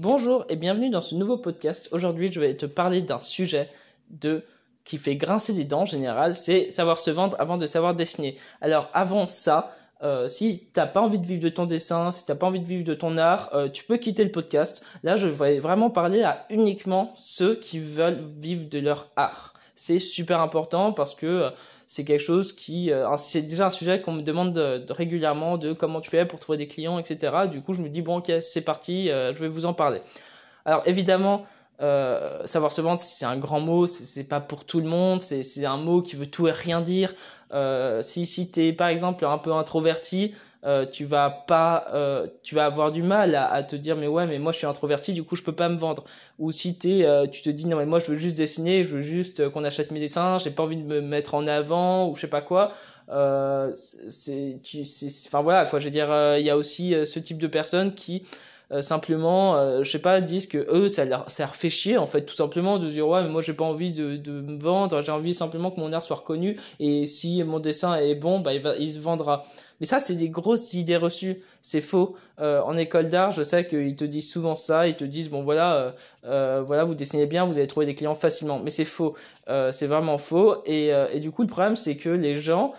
Bonjour et bienvenue dans ce nouveau podcast. Aujourd'hui, je vais te parler d'un sujet de qui fait grincer des dents en général, c'est savoir se vendre avant de savoir dessiner. Alors avant ça, euh, si t'as pas envie de vivre de ton dessin, si t'as pas envie de vivre de ton art, euh, tu peux quitter le podcast. Là, je vais vraiment parler à uniquement ceux qui veulent vivre de leur art. C'est super important parce que euh, c'est quelque chose qui, euh, c'est déjà un sujet qu'on me demande de, régulièrement de comment tu fais pour trouver des clients, etc. Du coup, je me dis bon, ok, c'est parti, euh, je vais vous en parler. Alors évidemment, euh, savoir se vendre, c'est un grand mot, c'est pas pour tout le monde, c'est un mot qui veut tout et rien dire. Euh, si si t'es par exemple un peu introverti, euh, tu vas pas, euh, tu vas avoir du mal à, à, te dire mais ouais mais moi je suis introverti du coup je peux pas me vendre. Ou si t'es, euh, tu te dis non mais moi je veux juste dessiner, je veux juste qu'on achète mes dessins, j'ai pas envie de me mettre en avant ou je sais pas quoi. c'est, enfin voilà quoi, je veux dire il y a aussi ce type de personnes qui euh, simplement, euh, je sais pas, disent que eux, ça leur, ça leur fait chier, en fait, tout simplement, de dire, ouais, mais moi, j'ai pas envie de, me vendre, j'ai envie simplement que mon art soit reconnu, et si mon dessin est bon, bah, il, va, il se vendra. Mais ça, c'est des grosses idées reçues. C'est faux. Euh, en école d'art, je sais qu'ils te disent souvent ça. Ils te disent bon voilà, euh, euh voilà, vous dessinez bien, vous allez trouver des clients facilement. Mais c'est faux. C'est vraiment faux. Et, du coup, le problème, c'est que les gens,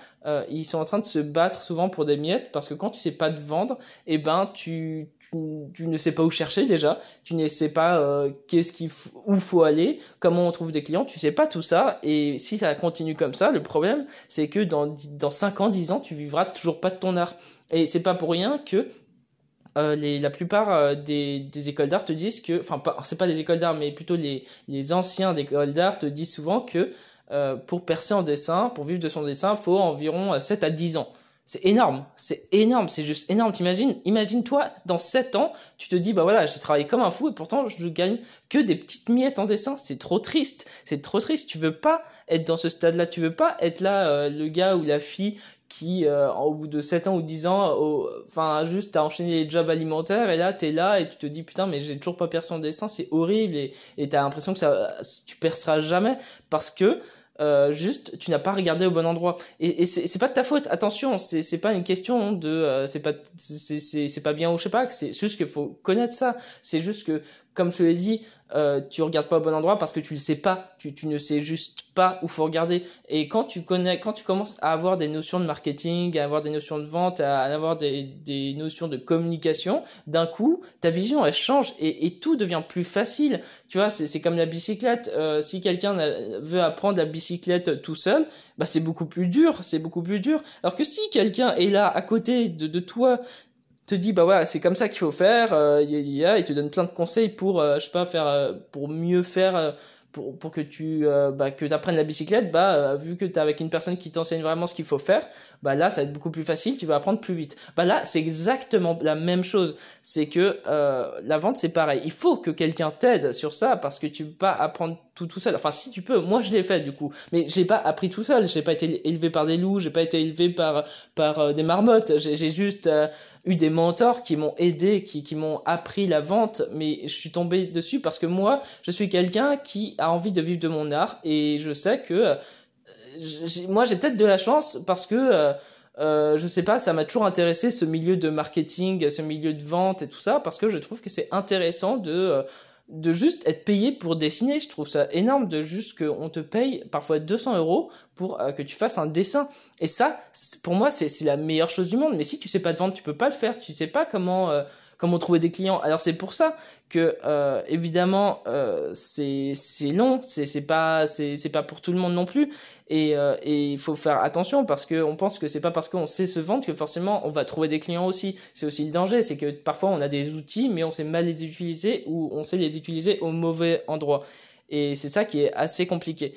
ils sont en train de se battre souvent pour des miettes parce que quand tu sais pas te vendre, eh ben tu, tu, tu ne sais pas où chercher déjà. Tu ne sais pas qu'est-ce qu'il où faut aller, comment on trouve des clients. Tu sais pas tout ça. Et si ça continue comme ça, le problème, c'est que dans dans 5 ans, 10 ans, tu vivras toujours pas de ton art. Et c'est pas pour rien que euh, les, la plupart euh, des, écoles d'art te disent que, enfin, c'est pas des écoles d'art, mais plutôt les, les anciens écoles d'art te disent souvent que euh, pour percer en dessin, pour vivre de son dessin, faut environ 7 à 10 ans. C'est énorme, c'est énorme, c'est juste énorme. T'imagines, imagine-toi, dans 7 ans, tu te dis, bah voilà, j'ai travaillé comme un fou et pourtant je gagne que des petites miettes en dessin. C'est trop triste, c'est trop triste. Tu veux pas être dans ce stade-là, tu veux pas être là, le gars ou la fille qui, euh, au bout de 7 ans ou 10 ans, enfin, juste, t'as enchaîné les jobs alimentaires, et là, t'es là, et tu te dis, putain, mais j'ai toujours pas percé en dessin, c'est horrible, et, et t'as l'impression que ça, tu perceras jamais, parce que, euh, juste tu n'as pas regardé au bon endroit. Et, et c'est pas de ta faute attention c'est pas une question de euh, c'est pas c'est pas bien ou je sais pas c'est juste qu'il faut connaître ça. C'est juste que comme je l'ai dit euh, tu regardes pas au bon endroit parce que tu le sais pas, tu, tu ne sais juste pas où faut regarder. Et quand tu connais, quand tu commences à avoir des notions de marketing, à avoir des notions de vente, à, avoir des, des notions de communication, d'un coup, ta vision elle change et, et tout devient plus facile. Tu vois, c'est comme la bicyclette. Euh, si quelqu'un veut apprendre la bicyclette tout seul, bah c'est beaucoup plus dur, c'est beaucoup plus dur. Alors que si quelqu'un est là à côté de, de toi te dit bah voilà c'est comme ça qu'il faut faire euh, il te donne plein de conseils pour euh, je sais pas faire euh, pour mieux faire pour, pour que tu euh, bah, que apprennes la bicyclette bah vu que tu es avec une personne qui t'enseigne vraiment ce qu'il faut faire bah là ça va être beaucoup plus facile tu vas apprendre plus vite. Bah là c'est exactement la même chose. C'est que la vente c'est pareil. Il faut que quelqu'un t'aide sur ça parce que tu peux pas apprendre tout tout seul. Enfin si tu peux moi je l'ai fait du coup. Mais j'ai pas appris tout seul. J'ai pas été élevé par des loups j'ai pas été élevé par par des marmottes. J'ai juste eu des mentors qui m'ont aidé, qui, qui m'ont appris la vente, mais je suis tombé dessus parce que moi, je suis quelqu'un qui a envie de vivre de mon art et je sais que euh, moi j'ai peut-être de la chance parce que euh, euh, je sais pas, ça m'a toujours intéressé ce milieu de marketing, ce milieu de vente et tout ça parce que je trouve que c'est intéressant de euh, de juste être payé pour dessiner. Je trouve ça énorme de juste qu'on te paye parfois 200 euros pour euh, que tu fasses un dessin. Et ça, pour moi, c'est la meilleure chose du monde. Mais si tu sais pas te vendre, tu peux pas le faire. Tu sais pas comment euh, comment trouver des clients. Alors c'est pour ça que euh, évidemment euh, c'est long, c'est pas pas pour tout le monde non plus et euh, et il faut faire attention parce que on pense que c'est pas parce qu'on sait se vendre que forcément on va trouver des clients aussi. C'est aussi le danger, c'est que parfois on a des outils mais on sait mal les utiliser ou on sait les utiliser au mauvais endroit. Et c'est ça qui est assez compliqué.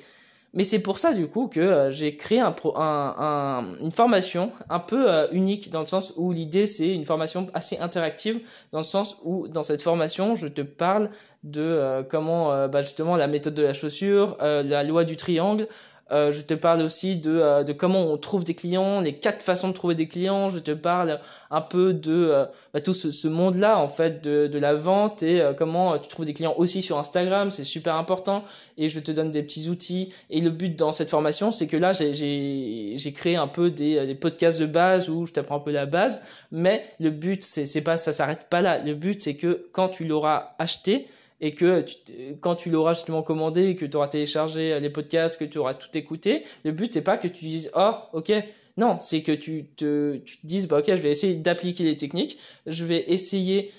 Mais c'est pour ça du coup que euh, j'ai créé une formation un peu euh, unique dans le sens où l'idée c'est une formation assez interactive dans le sens où dans cette formation je te parle de euh, comment bah, justement la méthode de la chaussure, la loi du triangle, Euh, je te parle aussi de, euh, de comment on trouve des clients, les quatre façons de trouver des clients. Je te parle un peu de euh, bah, tout ce, ce monde-là en fait de, de la vente et comment tu trouves des clients aussi sur Instagram. C'est super important et je te donne des petits outils. Et le but dans cette formation, c'est que là j'ai créé un peu des, des podcasts de base où je t'apprends un peu la base, mais le but c'est c'est pas ça s'arrête pas là. Le but c'est que quand tu l'auras acheté et que quand tu l'auras justement commandé, que tu auras téléchargé les podcasts, que tu auras tout écouté, le but c'est pas que tu dises oh ok non c'est que tu te tu te dises bah ok je vais essayer d'appliquer les techniques, je vais essayer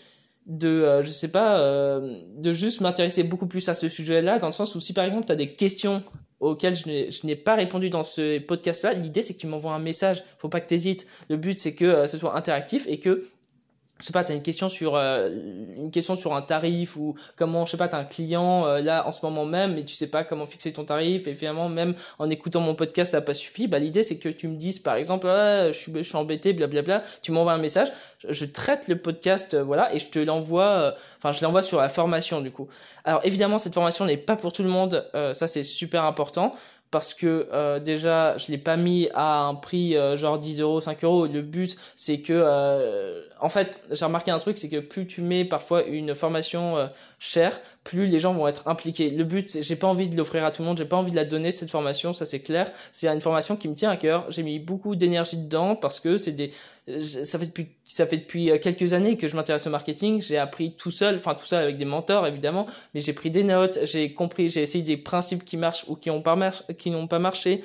de euh, je sais pas euh, de juste m'intéresser beaucoup plus à ce sujet-là dans le sens où si par exemple tu as des questions auxquelles je n'ai pas répondu dans ce podcast-là, l'idée c'est que tu m'envoies un message, faut pas que tu hésites. Le but c'est que euh, ce soit interactif et que je sais pas, tu as une question sur euh, une question sur un tarif ou comment, je sais pas, tu as un client euh, là en ce moment même mais tu sais pas comment fixer ton tarif et finalement même en écoutant mon podcast ça n'a pas suffi. Bah l'idée c'est que tu me dises par exemple je suis je suis embêté blablabla, tu m'envoies un message, je, traite le podcast euh, voilà et je te l'envoie enfin je l'envoie sur la formation du coup. Alors évidemment cette formation n'est pas pour tout le monde, ça c'est super important parce que euh, déjà je l'ai pas mis à un prix euh, genre 10 euros 5 euros. Le but c'est que euh, en fait j'ai remarqué un truc c'est que plus tu mets parfois une formation chère plus les gens vont être impliqués. Le but c'est j'ai pas envie de l'offrir à tout le monde j'ai pas envie de la donner cette formation ça c'est clair. C'est une formation qui me tient à cœur. J'ai mis beaucoup d'énergie dedans parce que c'est des ça fait depuis ça fait depuis euh, quelques années que je m'intéresse au marketing. J'ai appris tout seul enfin tout seul avec des mentors évidemment mais j'ai pris des notes j'ai compris j'ai essayé des principes qui marchent ou qui n'ont pas marché.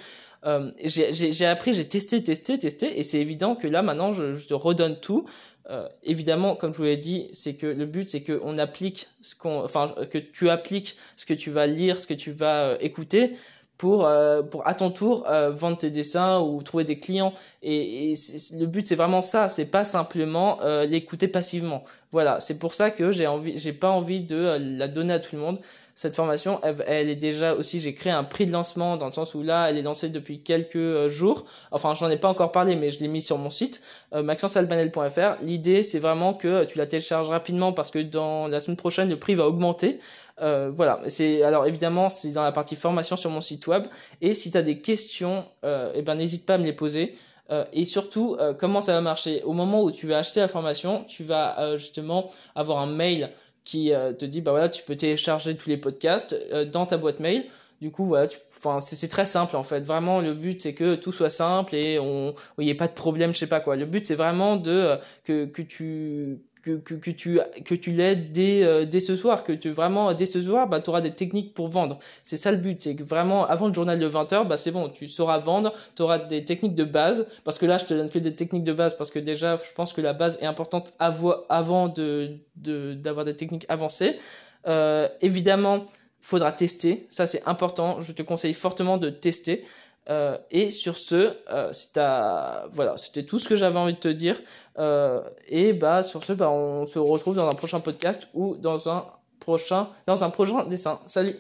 Euh, j'ai appris j'ai testé testé testé et c'est évident que là maintenant je, je te redonne tout euh, évidemment, comme je vous l'ai dit, c'est que le but, c'est qu'on applique ce qu'on, enfin, que tu appliques ce que tu vas lire, ce que tu vas euh, écouter, pour, euh, pour à ton tour euh, vendre tes dessins ou trouver des clients. Et, et le but c'est vraiment ça, c'est pas simplement euh, l'écouter passivement. Voilà, c'est pour ça que j'ai envie, j'ai pas envie de la donner à tout le monde. Cette formation, elle, est déjà aussi, j'ai créé un prix de lancement dans le sens où là, elle est lancée depuis quelques jours. Enfin, j'en ai pas encore parlé, mais je l'ai mis sur mon site maxencealbanel.fr. L'idée, c'est vraiment que tu la télécharges rapidement parce que dans la semaine prochaine, le prix va augmenter. Euh, voilà, c'est alors évidemment c'est dans la partie formation sur mon site web et si tu as des questions, euh, eh ben n'hésite pas à me les poser. Euh, et surtout, euh, comment ça va marcher? Au moment où tu vas acheter la formation, tu vas euh, justement avoir un mail qui te dit bah voilà, tu peux télécharger tous les podcasts dans ta boîte mail. Du coup, voilà, enfin, c'est très simple en fait. Vraiment, le but c'est que tout soit simple et on, il n'y ait pas de problème, je sais pas quoi. Le but c'est vraiment de que que tu que, que, que tu que tu l'aides dès euh, dès ce soir que tu vraiment dès ce soir bah tu auras des techniques pour vendre. C'est ça le but c'est que vraiment avant le journal de 20h bah c'est bon tu sauras vendre tu auras des techniques de base parce que là je te donne que des techniques de base parce que déjà je pense que la base est importante avant de d'avoir des techniques avancées. Euh, évidemment faudra tester ça c'est important je te conseille fortement de tester euh, et sur ce, euh, c'était tout ce que j'avais envie de te dire. Euh, et bah sur ce, bah, on se retrouve dans un prochain podcast ou dans un prochain, dans un prochain dessin. Salut.